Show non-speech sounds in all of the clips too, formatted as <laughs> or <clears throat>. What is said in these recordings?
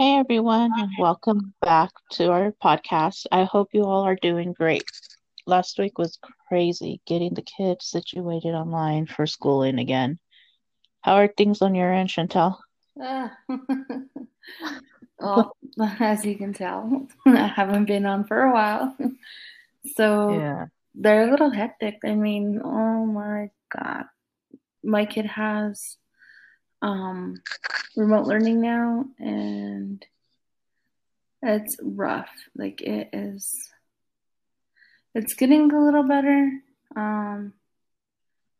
Hey everyone, and welcome back to our podcast. I hope you all are doing great. Last week was crazy getting the kids situated online for schooling again. How are things on your end, Chantel? Ah. <laughs> well, as you can tell, <laughs> I haven't been on for a while. <laughs> So Yeah. they're a little hectic. I mean, oh my God. My kid has um remote learning now and it's rough. Like it is it's getting a little better. Um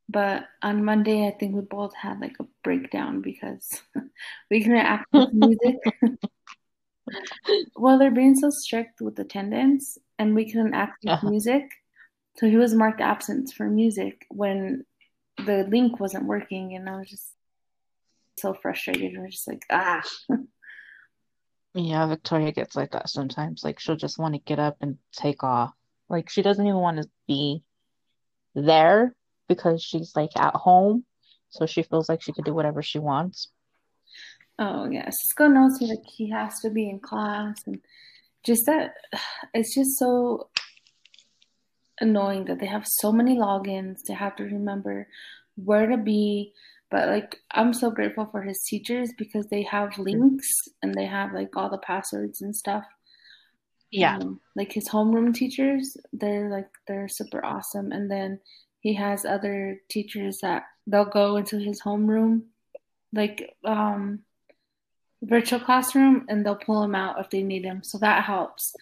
but on Monday I think we both had like a breakdown because <laughs> we couldn't access music. <laughs> Well, they're being so strict with attendance and we couldn't access Uh-huh. music. So he was marked absent for music when the link wasn't working and I was just so frustrated. We're just like, ah. Yeah, Victoria gets like that sometimes. Like she'll just want to get up and take off. Like she doesn't even want to be there because she's like at home, so she feels like she could do whatever she wants. Oh yeah, Cisco knows like he has to be in class and just that it's just so annoying that they have so many logins. They have to remember where to be. But like I'm so grateful for his teachers because they have links and they have like all the passwords and stuff. Yeah. Um, like his homeroom teachers, they're like they're super awesome. And then he has other teachers that they'll go into his homeroom, like um virtual classroom, and they'll pull him out if they need him. So that helps.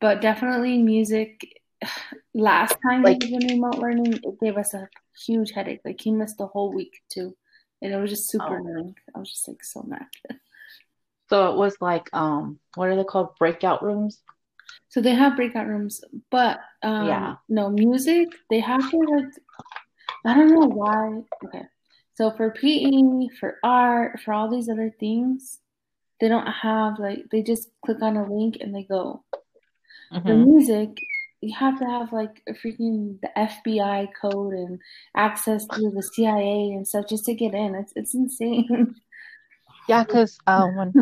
But definitely music. <sighs> Last time Like, was in remote learning, it gave us a huge headache. Like he missed the whole week too, and it was just super oh, annoying. I was just like so mad. <laughs> so it was like, um, what are they called? Breakout rooms? So they have breakout rooms, but um, Yeah. no music. They have to like I don't know why. Okay, so for PE, for art, for all these other things, they don't have like they just click on a link and they go. For hmm music, you have to have like a freaking the FBI code and access to the CIA and stuff just to get in. It's it's insane. <laughs> Yeah, because uh, when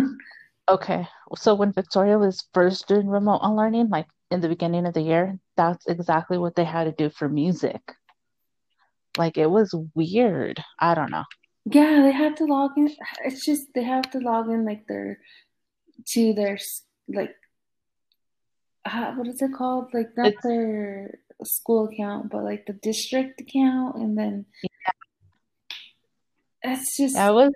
<laughs> okay, so when Victoria was first doing remote learning, like in the beginning of the year, that's exactly what they had to do for music. Like it was weird. I don't know. Yeah, they have to log in. It's just they have to log in like their to their like uh, what is it called? Like not It's their school account, but like the district account, and then it's I just was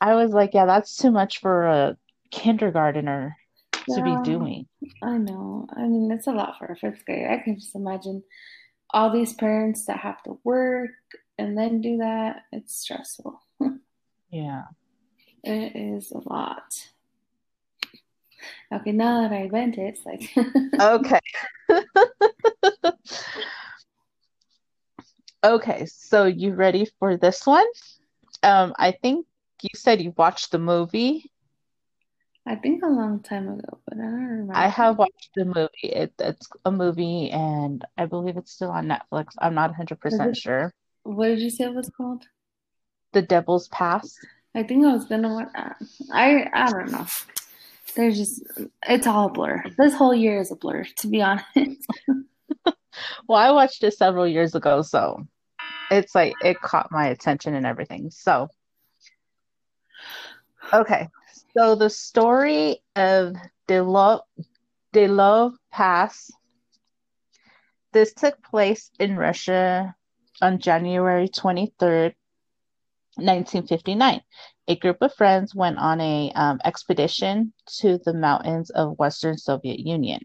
I was like, yeah, that's too much for a kindergartner to be doing. I know. I mean, it's a lot for a fifth grade. I can just imagine all these parents that have to work and then do that. It's stressful. <laughs> Yeah. It is a lot. Okay, now that I vent it, it's like <laughs> Okay. <laughs> Okay, so you ready for this one? Um, I think you said you watched the movie. I think a long time ago, but I don't remember. I have watched the movie. It, it's a movie, and I believe it's still on Netflix. I'm not 100% sure. what did you say it was called? The Devil's Pass. I think I was gonna watch. I I don't know. There's just it's all a blur. This whole year is a blur, to be honest. <laughs> Well, I watched it several years ago, so it's like it caught my attention and everything. So, okay. So the story of Delo Delov Pass, this took place in Russia on January 23rd, 1959. A group of friends went on a um, expedition to the mountains of Western Soviet Union.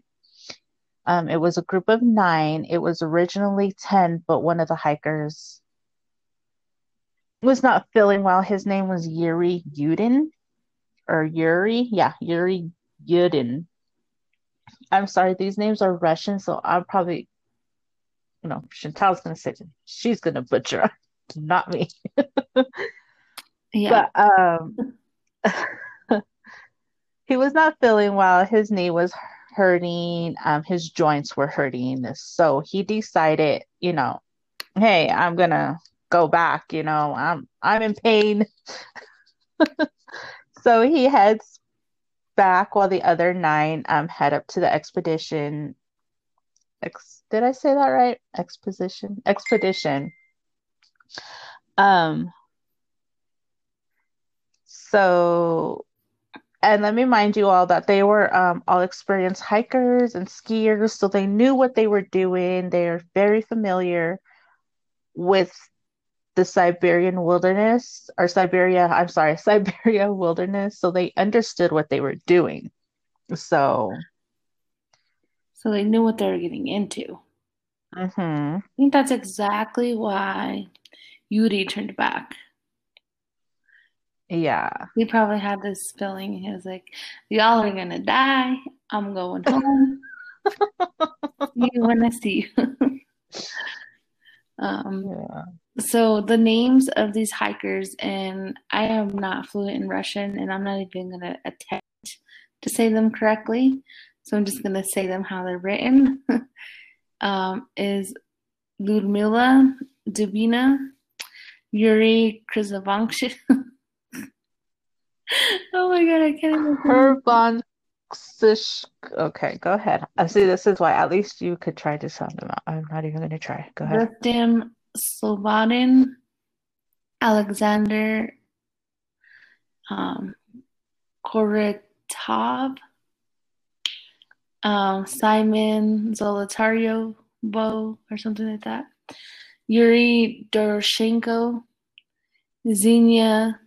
Um, it was a group of nine. It was originally 10, but one of the hikers was not feeling well. His name was Yuri Yudin or Yuri. Yeah, Yuri Yudin. I'm sorry, these names are Russian, so I'm probably, you know, Chantal's gonna say she's gonna butcher, not me. <laughs> Yeah. But um, <laughs> he was not feeling well. His knee was hurting. Um, his joints were hurting. So he decided, you know, hey, I'm gonna go back. You know, I'm I'm in pain. <laughs> So he heads back while the other nine um, head up to the expedition. Ex- did I say that right? Exposition, expedition. Um. So, and let me remind you all that they were um, all experienced hikers and skiers, so they knew what they were doing. They are very familiar with the Siberian wilderness or Siberia, I'm sorry, <laughs> Siberia wilderness, so they understood what they were doing. So, So they knew what they were getting into. mhm. I think that's exactly why Yuri turned back. Yeah. He probably had this feeling. He was like, "Y'all are gonna die. I'm going home. <laughs> you want to see <laughs> um, Yeah. so the names of these hikers, and I am not fluent in Russian, and I'm not even gonna attempt to say them correctly. So I'm just gonna say them how they're written. <laughs> um, is Ludmila Dubina, Yuri Krzyzovankshin. <laughs> oh my god, I can't even. Ksish. Okay, go ahead. I see. This is why at least you could try to sound them out. I'm not even going to try. Go ahead. Rustam Slobodin, Alexander um, Koretov, um, Simon Zolotario Bo or something like that. Yuri Doroshenko, Xenia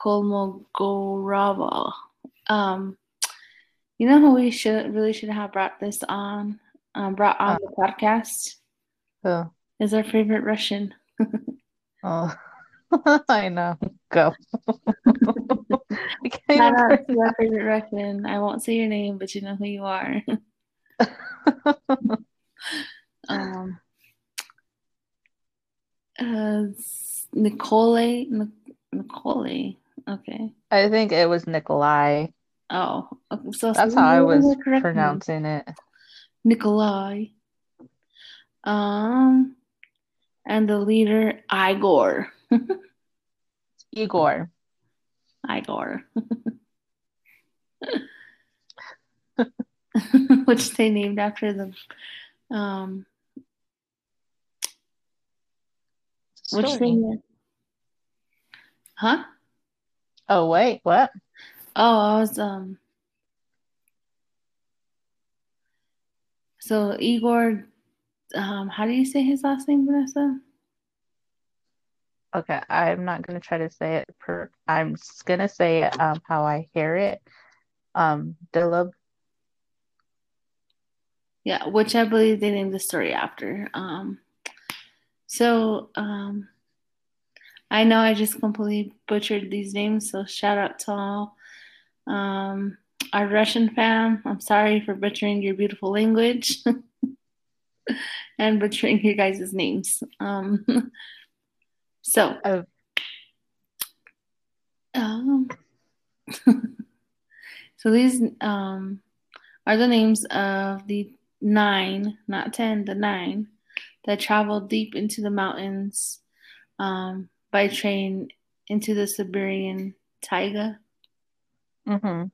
Kolmogorova. Um, you know who we should really should have brought this on, um, brought on the podcast Oh, is our favorite Russian. <laughs> oh. <laughs> I know. Go. <laughs> Shout out to our favorite Russian. I won't say your name, but you know who you are. um, uh, Nicole, Nic- Nicole. Okay. I think it was Nikolai. Oh, so That's how I was me. pronouncing it. Nikolai. Um, and the leader Igor. <laughs> Igor. Igor. <laughs> Which they named after the um which Story. they Huh? Oh, wait, what? Oh, I was um so Igor um how do you say his last name, Vanessa? Okay, I'm not gonna try to say it per I'm just gonna say it um how I hear it. Um Dilib Yeah, which I believe they named the story after. Um, so um, I know I just completely butchered these names, so shout out to all um, our Russian fam. I'm sorry for butchering your beautiful language <laughs> and butchering your guys' names. Um, <laughs> so Oh. um, <laughs> so these um, are the names of the nine, not ten, the nine that traveled deep into the mountains um, by train into the Siberian taiga. Mm-hmm.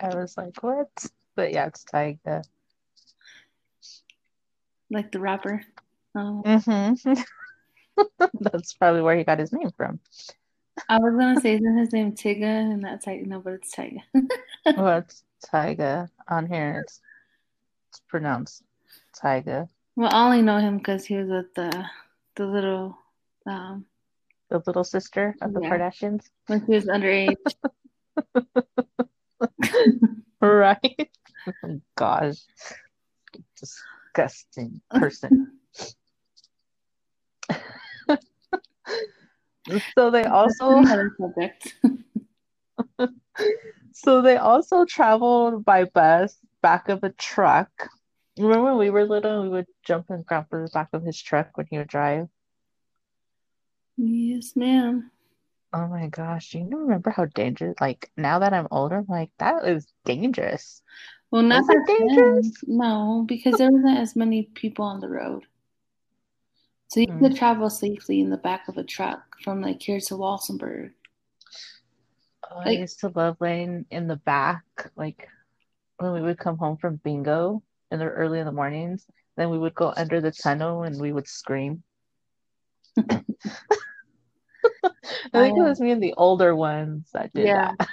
I was like, what? But yeah, it's Taiga. like the rapper. Um, Mm-hmm. <laughs> That's probably where he got his name from. I was gonna say isn't his name Tyga, and that's like no, but it's Taiga. <laughs> Well, it's Taiga on here. It's, it's pronounced Taiga. well, I only know him because he was with the the little um, The little sister of the Yeah. Kardashians. when he was underage. <laughs> <laughs> Right? Oh, gosh. Disgusting person. <laughs> So they also subject. so they also traveled by bus back of a truck. Remember when we were little, we would jump in Grandpa's back of his truck when he would drive. Yes, ma'am. Oh my gosh, do you remember how dangerous? Like now that I'm older, I'm like that is dangerous. Well, not it back then. dangerous? No, because there wasn't as many people on the road. So you Mm. could travel safely in the back of a truck from like here to Walsenburg. Oh, I used to love laying in the back, like when we would come home from bingo in the early in the mornings. Then we would go under the tunnel and we would scream. <laughs> I think it was me and the older ones that did yeah. that.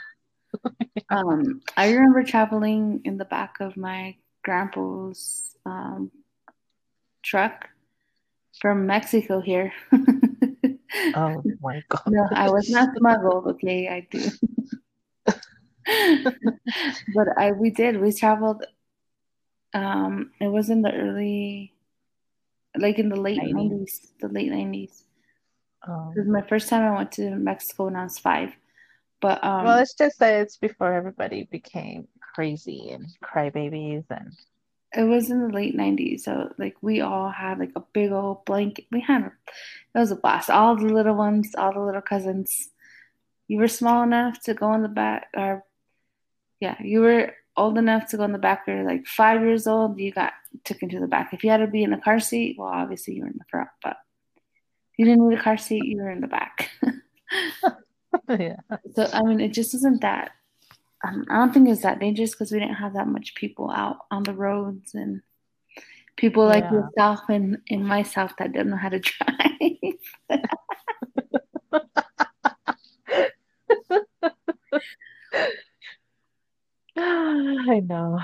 <laughs> um, I remember traveling in the back of my grandpa's um, truck from Mexico here. <laughs> oh my god! No, I was not smuggled. Okay, I do. but I we did we traveled. Um, it was in the early, like in the late nineties, the late nineties. Oh. It was my first time I went to Mexico when I was five. But um, well, it's just that it's before everybody became crazy and crybabies and it was in the late 90s so like we all had like a big old blanket we had a, it was a blast all the little ones all the little cousins you were small enough to go in the back or yeah you were old enough to go in the back or like five years old you got took into the back if you had to be in a car seat well obviously you were in the front but if you didn't need a car seat you were in the back <laughs> yeah so i mean it just isn't that um, I don't think it's that dangerous because we didn't have that much people out on the roads and people like yeah. yourself and, and myself that don't know how to <laughs> drive. <laughs> <sighs> I know.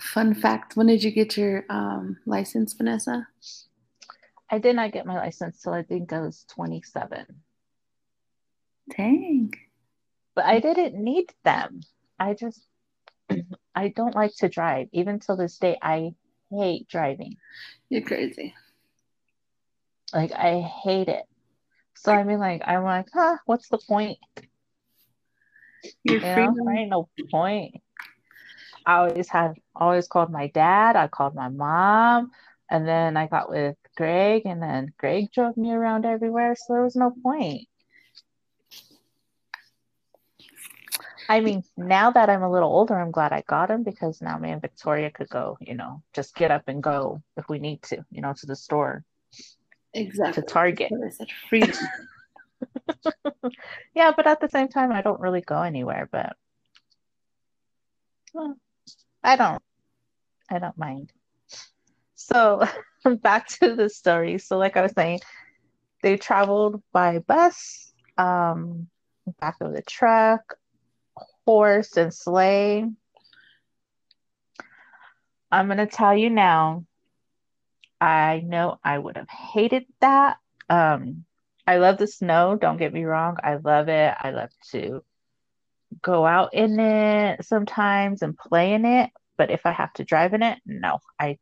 Fun fact when did you get your um, license, Vanessa? I did not get my license till I think I was 27. Dang. But I didn't need them. I just <clears throat> I don't like to drive. Even till this day, I hate driving. You're crazy. Like I hate it. So I mean, like I'm like, huh? What's the point? You're you know, there ain't no point. I always had always called my dad. I called my mom, and then I got with Greg, and then Greg drove me around everywhere. So there was no point. I mean, now that I'm a little older, I'm glad I got him because now me and Victoria could go, you know, just get up and go if we need to, you know, to the store. Exactly. To Target. Such freedom. <laughs> yeah, but at the same time, I don't really go anywhere. But well, I don't. I don't mind. So <laughs> back to the story. So, like I was saying, they traveled by bus, um, back of the truck, horse and sleigh. I'm to tell you now, I know I would have hated that. Um, I love the snow, don't get me wrong. I love it. I love to go out in it sometimes and play in it. But if I have to drive in it, no, I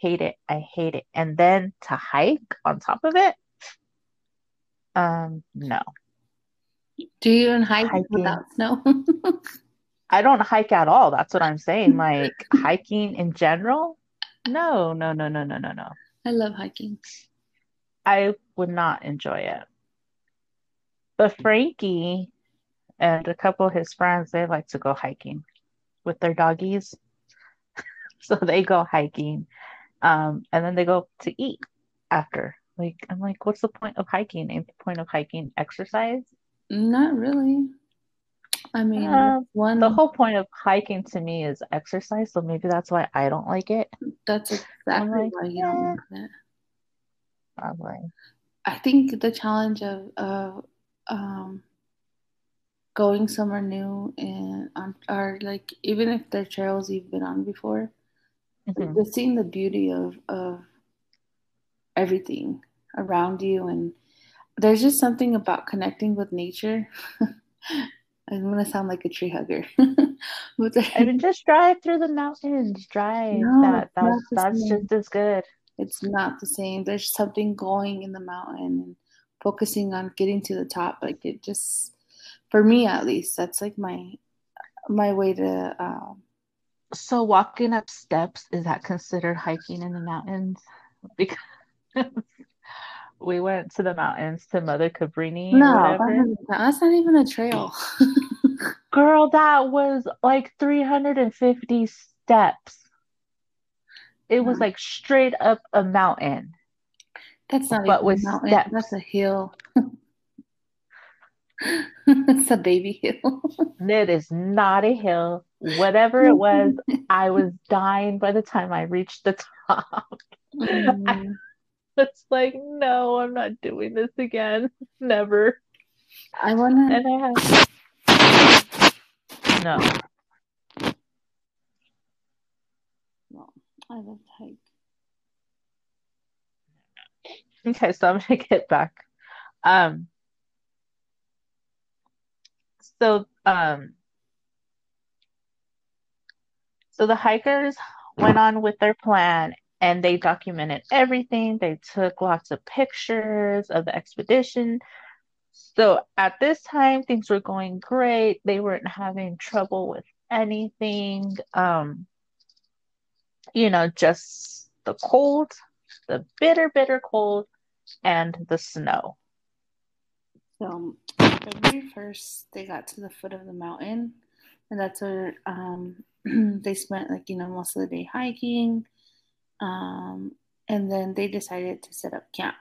hate it. I hate it. And then to hike on top of it, um, no. Do you even hike hiking. without snow? <laughs> I don't hike at all. That's what I'm saying. Like hiking in general? No, no, no, no, no, no, no. I love hiking. I would not enjoy it. But Frankie and a couple of his friends, they like to go hiking with their doggies. <laughs> so they go hiking. Um, and then they go to eat after. Like, I'm like, what's the point of hiking? Ain't the point of hiking exercise? Not really. I mean, uh, one the whole point of hiking to me is exercise, so maybe that's why I don't like it. That's exactly like, why you yeah. don't like it. Probably. I think the challenge of of um, going somewhere new and or like even if they're trails you've been on before, mm-hmm. just seeing the beauty of of everything around you and there's just something about connecting with nature. <laughs> I'm gonna sound like a tree hugger. <laughs> but I mean, just drive through the mountains. Drive. No, that that's that's just as good. It's not the same. There's something going in the mountain and focusing on getting to the top. Like it just, for me at least, that's like my my way to. Um, so walking up steps is that considered hiking in the mountains? <laughs> Because we went to the mountains to Mother Cabrini. No, that's not even a trail. <laughs> Girl, that was like 350 steps. It was like straight up a mountain. That's not but with mountain. Steps. That's a hill. <laughs> it's a baby hill. <laughs> it is not a hill. Whatever it was, I was dying by the time I reached the top. Mm. I, <laughs> it's like, no, I'm not doing this again. Never. I wanna and I have no. No, I love to hike. Okay, so I'm gonna get back. Um so um so the hikers went on with their plan and they documented everything. They took lots of pictures of the expedition. So at this time, things were going great. They weren't having trouble with anything. Um, you know, just the cold, the bitter, bitter cold, and the snow. So February 1st, they got to the foot of the mountain, and that's where um, <clears throat> they spent, like, you know, most of the day hiking. Um, and then they decided to set up camp.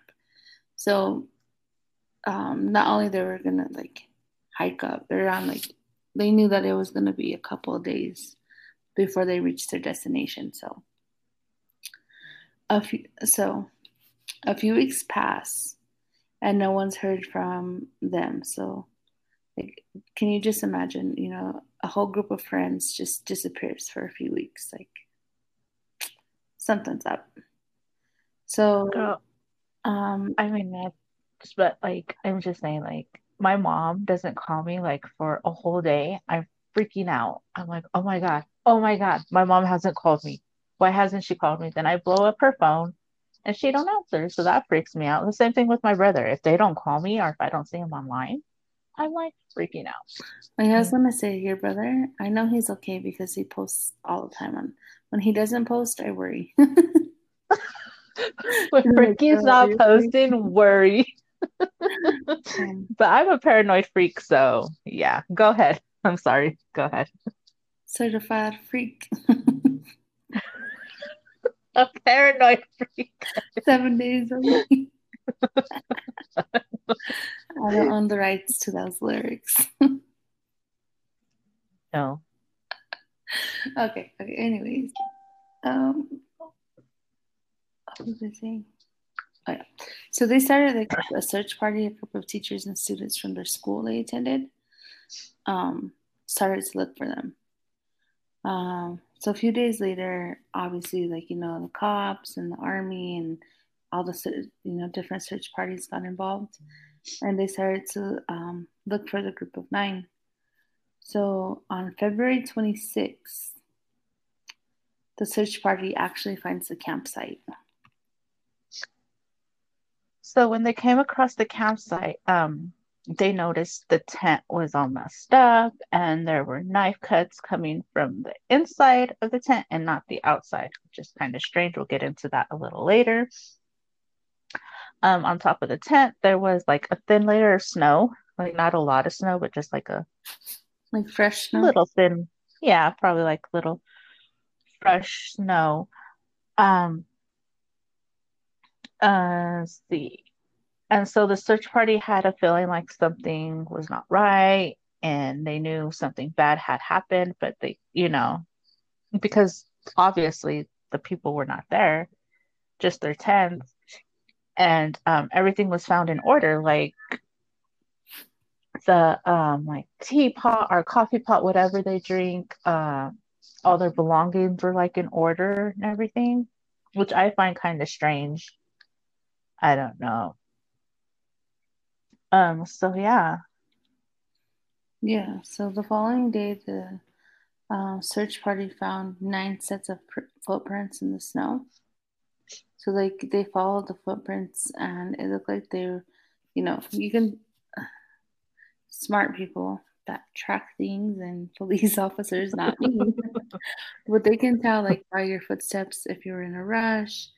So um, not only they were gonna like hike up, they're on like they knew that it was gonna be a couple of days before they reached their destination. So a few so a few weeks pass and no one's heard from them. So like can you just imagine, you know, a whole group of friends just disappears for a few weeks. Like something's up. So, Girl, um, I mean that's, but like I'm just saying, like my mom doesn't call me like for a whole day. I'm freaking out. I'm like, oh my god, oh my god, my mom hasn't called me. Why hasn't she called me? Then I blow up her phone, and she don't answer. So that freaks me out. The same thing with my brother. If they don't call me or if I don't see him online, I'm like freaking out. I was gonna say, your brother, I know he's okay because he posts all the time on when he doesn't post, I worry. <laughs> <laughs> when Ricky's not posting, worry. Um, <laughs> but I'm a paranoid freak, so yeah, go ahead. I'm sorry. Go ahead. Certified freak. A paranoid freak. Seven days a week. I don't own the rights to those lyrics. no okay, okay. Anyways, um, what was I saying? Oh, yeah. So they started like a search party. A group of teachers and students from their school they attended um, started to look for them. Um, so a few days later, obviously, like you know, the cops and the army and all the you know different search parties got involved, and they started to um, look for the group of nine. So on February 26th, the search party actually finds the campsite. So when they came across the campsite, um, they noticed the tent was all messed up and there were knife cuts coming from the inside of the tent and not the outside, which is kind of strange. We'll get into that a little later. Um, on top of the tent, there was like a thin layer of snow, like not a lot of snow, but just like a like fresh snow? Little thin. Yeah, probably like little fresh snow. Um uh let's see. And so the search party had a feeling like something was not right and they knew something bad had happened, but they, you know, because obviously the people were not there, just their tents, and um, everything was found in order. Like the um like teapot or coffee pot, whatever they drink, uh, all their belongings were like in order and everything, which I find kind of strange. I don't know. Um, so yeah. Yeah, so the following day, the uh, search party found nine sets of pr- footprints in the snow. So like they followed the footprints, and it looked like they were, you know, you can <sighs> smart people that track things and <laughs> police officers, not me. <laughs> but they can tell like by your footsteps if you're in a rush.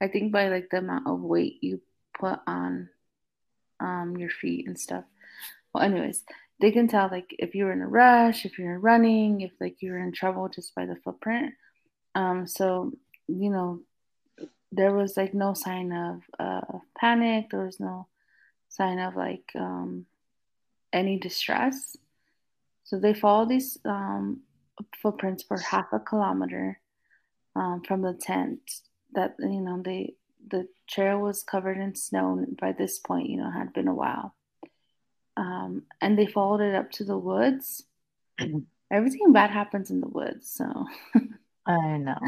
I think by like the amount of weight you put on um, your feet and stuff. Well, anyways, they can tell like if you're in a rush, if you're running, if like you're in trouble just by the footprint. Um, so you know, there was like no sign of uh, panic. There was no sign of like um, any distress. So they follow these um, footprints for half a kilometer um, from the tent. That you know they the trail was covered in snow. And by this point, you know, had been a while. Um, and they followed it up to the woods. <clears throat> Everything bad happens in the woods, so <laughs> I know.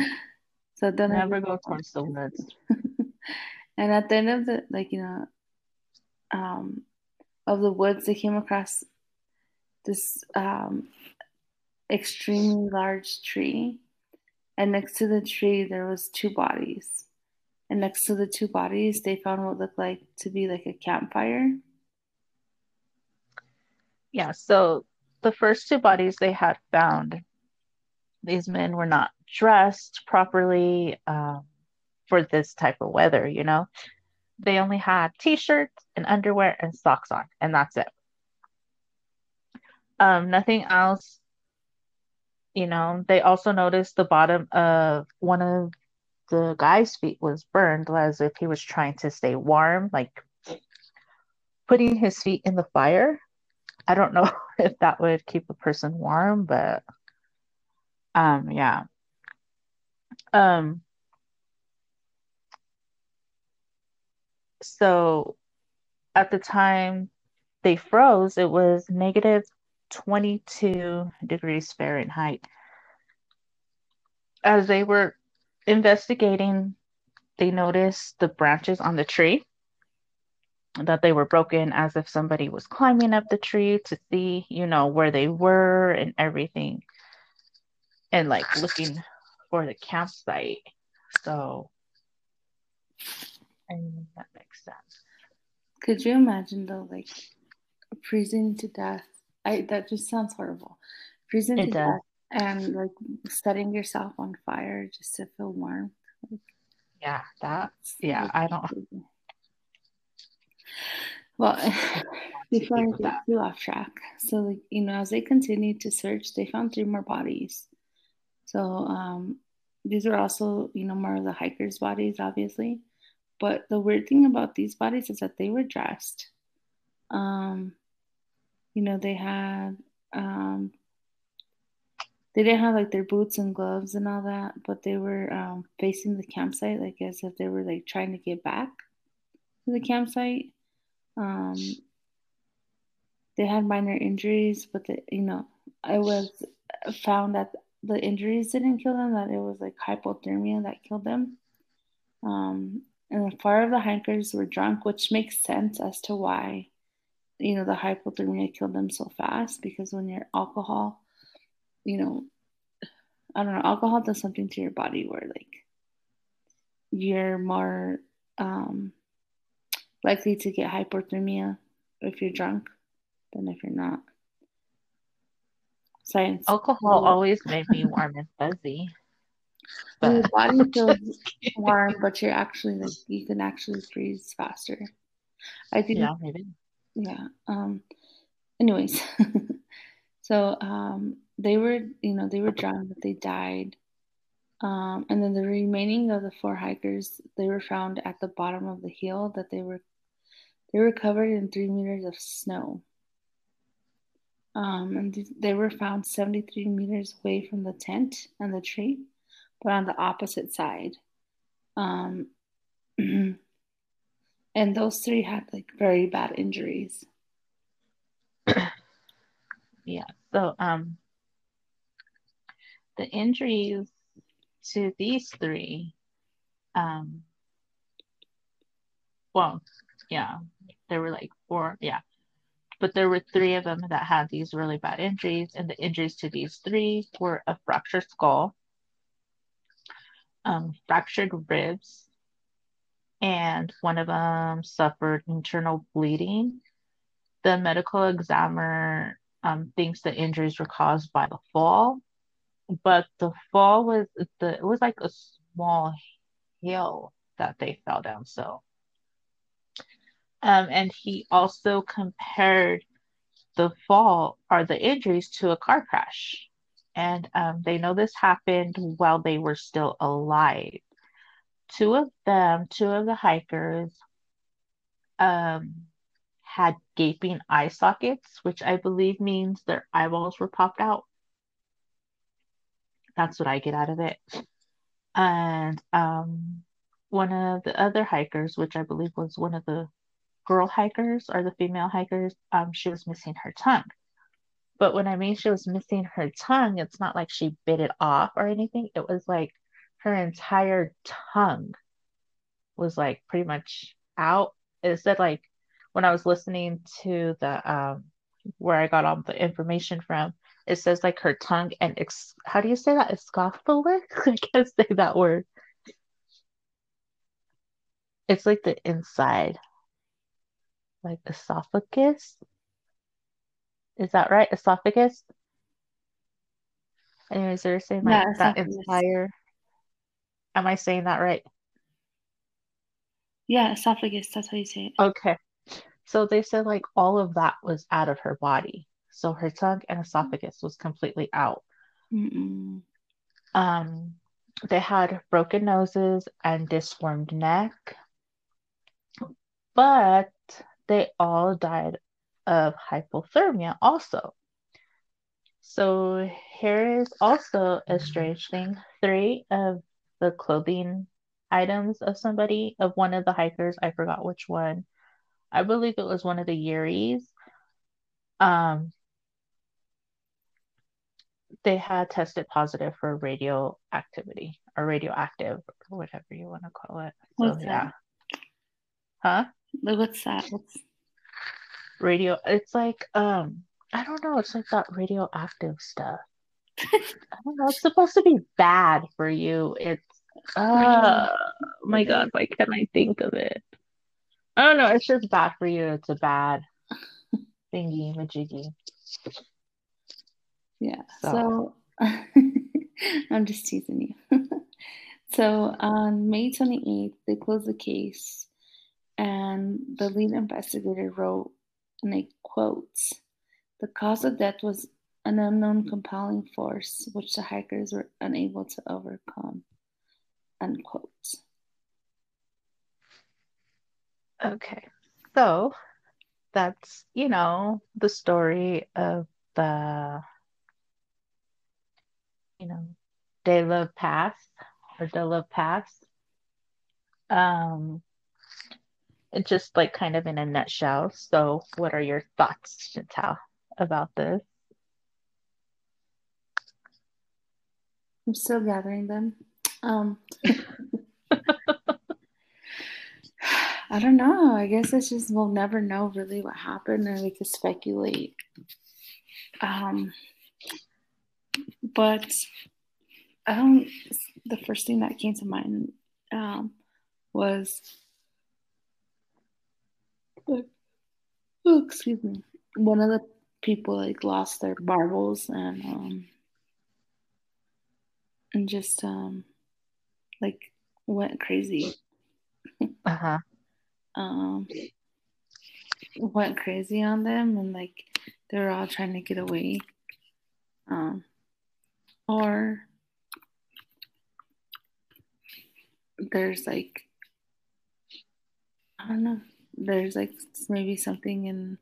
So then never go towards the woods. <laughs> and at the end of the like you know, um, of the woods, they came across this um, extremely large tree, and next to the tree there was two bodies, and next to the two bodies they found what looked like to be like a campfire. Yeah, so the first two bodies they had found, these men were not dressed properly um, for this type of weather, you know. They only had t shirts and underwear and socks on, and that's it. Um, nothing else. You know, they also noticed the bottom of one of the guy's feet was burned as if he was trying to stay warm, like putting his feet in the fire. I don't know <laughs> if that would keep a person warm, but um yeah. Um so at the time they froze, it was negative 22 degrees Fahrenheit. As they were investigating, they noticed the branches on the tree that they were broken as if somebody was climbing up the tree to see, you know, where they were and everything. And like looking for the campsite. So I mean that makes sense. Could you imagine though, like freezing to death? I that just sounds horrible. Freezing it to does. death and like setting yourself on fire just to feel warm. Like, yeah, that's yeah, I don't well, before I get too off track, so like you know, as they continued to search, they found three more bodies. So um, these are also you know more of the hikers' bodies, obviously. But the weird thing about these bodies is that they were dressed. Um, you know, they had um, they didn't have like their boots and gloves and all that, but they were um, facing the campsite like as if they were like trying to get back to the campsite. Um, they had minor injuries, but the, you know, I was found that the injuries didn't kill them; that it was like hypothermia that killed them. Um, and four of the hikers were drunk, which makes sense as to why, you know, the hypothermia killed them so fast. Because when you're alcohol, you know, I don't know, alcohol does something to your body where like you're more um, likely to get hypothermia if you're drunk than if you're not. Science. Alcohol always made me warm and fuzzy. <laughs> But... Your body feels warm, but you're actually like you can actually freeze faster. I think. Yeah, maybe. Yeah. Um. Anyways, <laughs> so um, they were, you know, they were drunk, but they died. Um, and then the remaining of the four hikers, they were found at the bottom of the hill that they were they were covered in three meters of snow. Um, and they were found 73 meters away from the tent and the tree, but on the opposite side. Um, <clears throat> and those three had like very bad injuries. <coughs> yeah. So, um, the injuries to these three, um, well, yeah, there were like four, yeah. But there were three of them that had these really bad injuries, and the injuries to these three were a fractured skull, um, fractured ribs, and one of them suffered internal bleeding. The medical examiner um, thinks the injuries were caused by the fall, but the fall was the it was like a small hill that they fell down. So um, and he also compared the fall or the injuries to a car crash. And um, they know this happened while they were still alive. Two of them, two of the hikers, um, had gaping eye sockets, which I believe means their eyeballs were popped out. That's what I get out of it. And um, one of the other hikers, which I believe was one of the girl hikers or the female hikers, um, she was missing her tongue. But when I mean she was missing her tongue, it's not like she bit it off or anything. It was like her entire tongue was like pretty much out. It said like when I was listening to the um where I got all the information from, it says like her tongue and ex- how do you say that? Esophagus? <laughs> I can't say that word. It's like the inside, like esophagus. Is that right? Esophagus. Anyways, they're saying like Yeah, that entire. Am I saying that right? Yeah, esophagus. That's how you say it. Okay. So they said like all of that was out of her body. So her tongue and esophagus was completely out. Mm-mm. Um, they had broken noses and disformed neck, but they all died of hypothermia also. So here is also a strange thing. Three of the clothing items of somebody, of one of the hikers, I forgot which one. I believe it was one of the Yuris. Um, they had tested positive for radioactivity or radioactive or whatever you want to call it. So What's yeah. that? Huh? What's that? What's Radio it's like um I don't know, it's like that radioactive stuff. I don't know, it's supposed to be bad for you. It's <laughs> uh my god, why can't I think of it? Oh, I don't know, it's just bad for you. It's a bad thingy majiggy. yeah. So- So, <laughs> I'm just teasing you. <laughs> so on May 28th, they closed the case, and the lead investigator wrote, and I quote, "The cause of death was an unknown compelling force which the hikers were unable to overcome." Unquote. Okay. So that's, you know, the story of the, you know, De La Pass or De La Pass. Um, it's just like kind of in a nutshell. So what are your thoughts, Chantal, about this? I'm still gathering them. Um, <laughs> I don't know. I guess it's just we'll never know really what happened, and we could speculate. Um, but I don't. The first thing that came to mind um, was, oh, excuse me, one of the people like lost their marbles and um, and just um, like went crazy. Uh-huh. Um went crazy on them and like they were all trying to get away um or there's like i don't know there's like maybe something in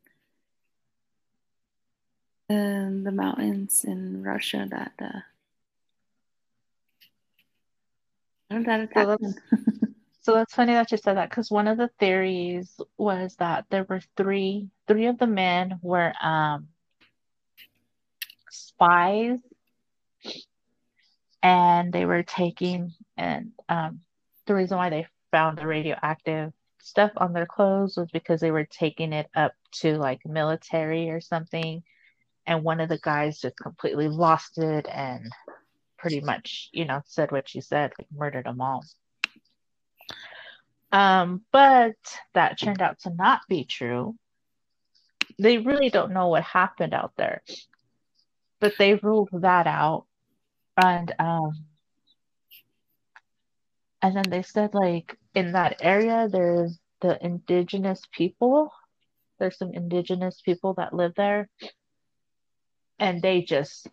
in the mountains in russia that uh that attacked them. <laughs> So that's funny that you said that because one of the theories was that there were three three of the men were um spies and they were taking and um the reason why they found the radioactive stuff on their clothes was because they were taking it up to like military or something and one of the guys just completely lost it and pretty much you know said what you said like murdered them all um, but that turned out to not be true. They really don't know what happened out there, but they ruled that out. And um, and then they said like in that area there's the indigenous people. There's some indigenous people that live there, and they just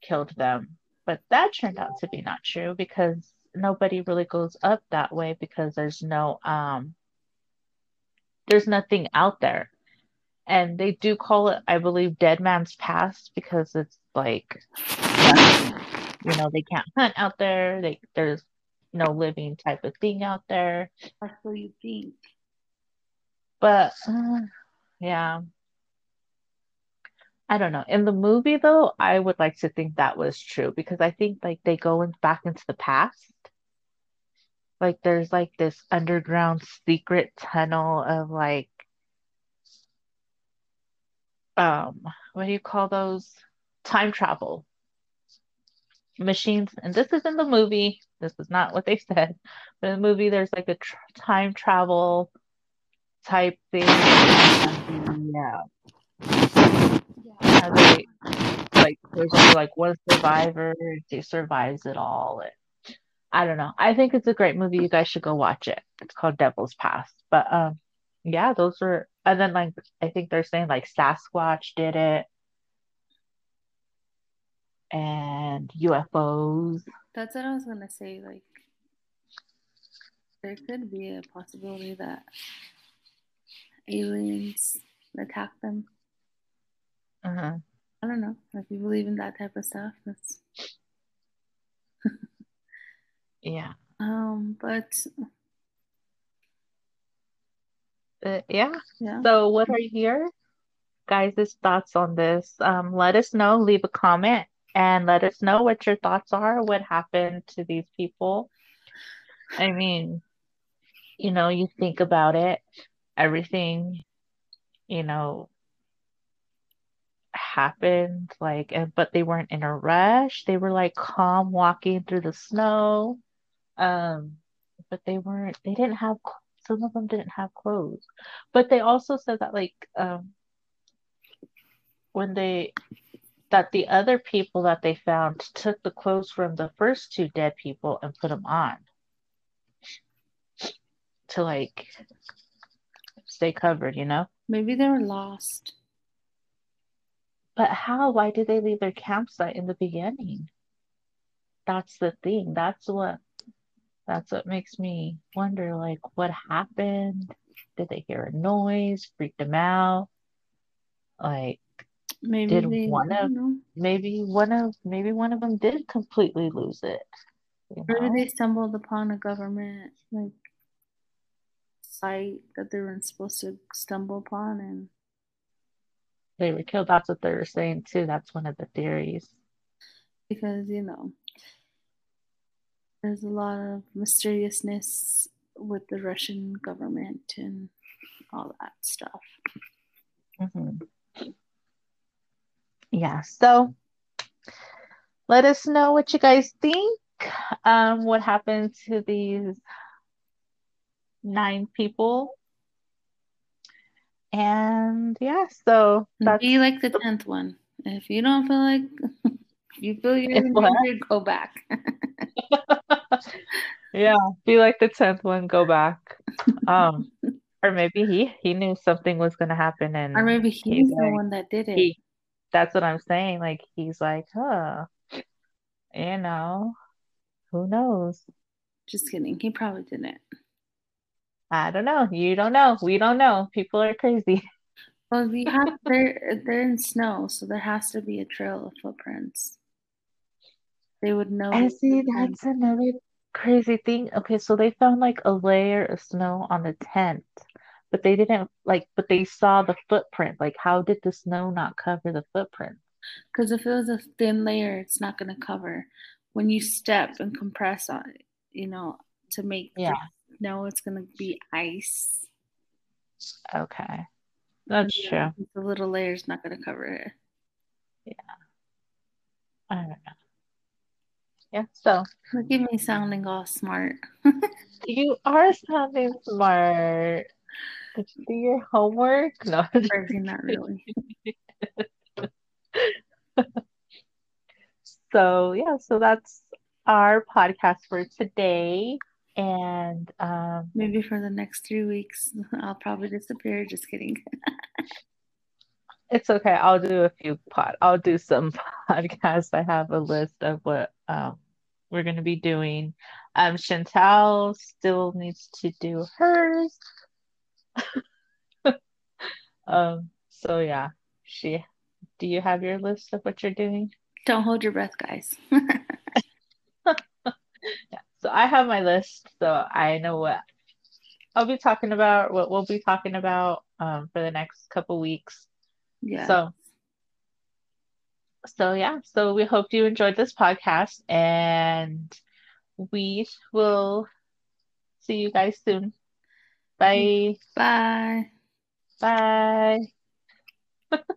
killed them. But that turned out to be not true because nobody really goes up that way because there's no um there's nothing out there. And they do call it, I believe, Dead Man's Pass because it's like, you know, they can't hunt out there. They, there's no living type of thing out there. That's what you think. But uh, yeah, I don't know. In the movie, though, I would like to think that was true because I think like they go in, back into the past. Like there's like this underground secret tunnel of like um what do you call those? Time travel machines. And this is in the movie. This is not what they <laughs> said. But in the movie there's like a tr- time travel type thing. Yeah. How they like there's like one survivor she survives it all and i don't know i think it's a great movie you guys should go watch it it's called devil's pass but um yeah those were and then like i think they're saying like sasquatch did it and ufos That's what I was gonna say. Like, there could be a possibility that aliens attack them. uh-huh. I don't know. If you believe in that type of stuff, that's yeah. Um. But Uh, yeah. Yeah, so what are your guys' thoughts on this? Um let us know. Leave a comment and let us know what your thoughts are. What happened to these people? I mean you know you think about it. Everything you know happened like and but they weren't in a rush. They were like calm walking through the snow um but they weren't they didn't have some of them didn't have clothes but they also said that like um when they that the other people that they found took the clothes from the first two dead people and put them on to like stay covered you know maybe they were lost. But how? Why did they leave their campsite in the beginning? That's the thing. That's what that's what makes me wonder like what happened? Did they hear a noise? Freaked them out? Like Maybe Did one of- know. maybe one of maybe one of them did completely lose it. You Maybe know? they stumbled upon a government like site that they weren't supposed to stumble upon, and They were killed. That's what they were saying too. That's one of the theories. because you know there's a lot of mysteriousness with the Russian government and all that stuff. Mhm. Yeah, so let us know what you guys think. Um, what happened to these nine people? And yeah, so that's Be like the tenth one. If you don't feel like <laughs> you feel you're If in what? danger, go back. <laughs> yeah, be like the tenth one, go back. Um, <laughs> or maybe he he knew something was gonna happen and or maybe he's he's the like one that did it. he that's what I'm saying. Like he's like, huh, you know, who knows? Just kidding. He probably didn't. I don't know. You don't know. We don't know. People are crazy. <laughs> Well, we have they're they're in snow, so there has to be a trail of footprints. They would know. The see, that's another crazy thing. Okay, so they found like a layer of snow on the tent, but they didn't like, but they saw the footprint. Like, how did the snow not cover the footprint? Because if it was a thin layer, it's not going to cover. When you step and compress on it, you know, to make Yeah. no, it's going to be ice. Okay, that's true. The little layer is not going to cover it. Yeah. I don't know. Yeah, so Look at me sounding all smart. <laughs> you are sounding smart. Did you do your homework? No. Not really. <laughs> So yeah, so that's our podcast for today. And um, Maybe for the next three weeks, <laughs> I'll probably disappear. Just kidding. it's okay. I'll do a few pod. I'll do some podcasts. I have a list of what um we're gonna be doing. Um, Chantal still needs to do hers. <laughs> Um, so yeah, she, do you have your list of what you're doing? Don't hold your breath, guys. <laughs> Yeah, so I have my list, so I know what I'll be talking about, what we'll be talking about um, for the next couple weeks. yeah. So, so yeah, so we hope you enjoyed this podcast, and we will see you guys soon. Bye. Bye. Bye. <laughs>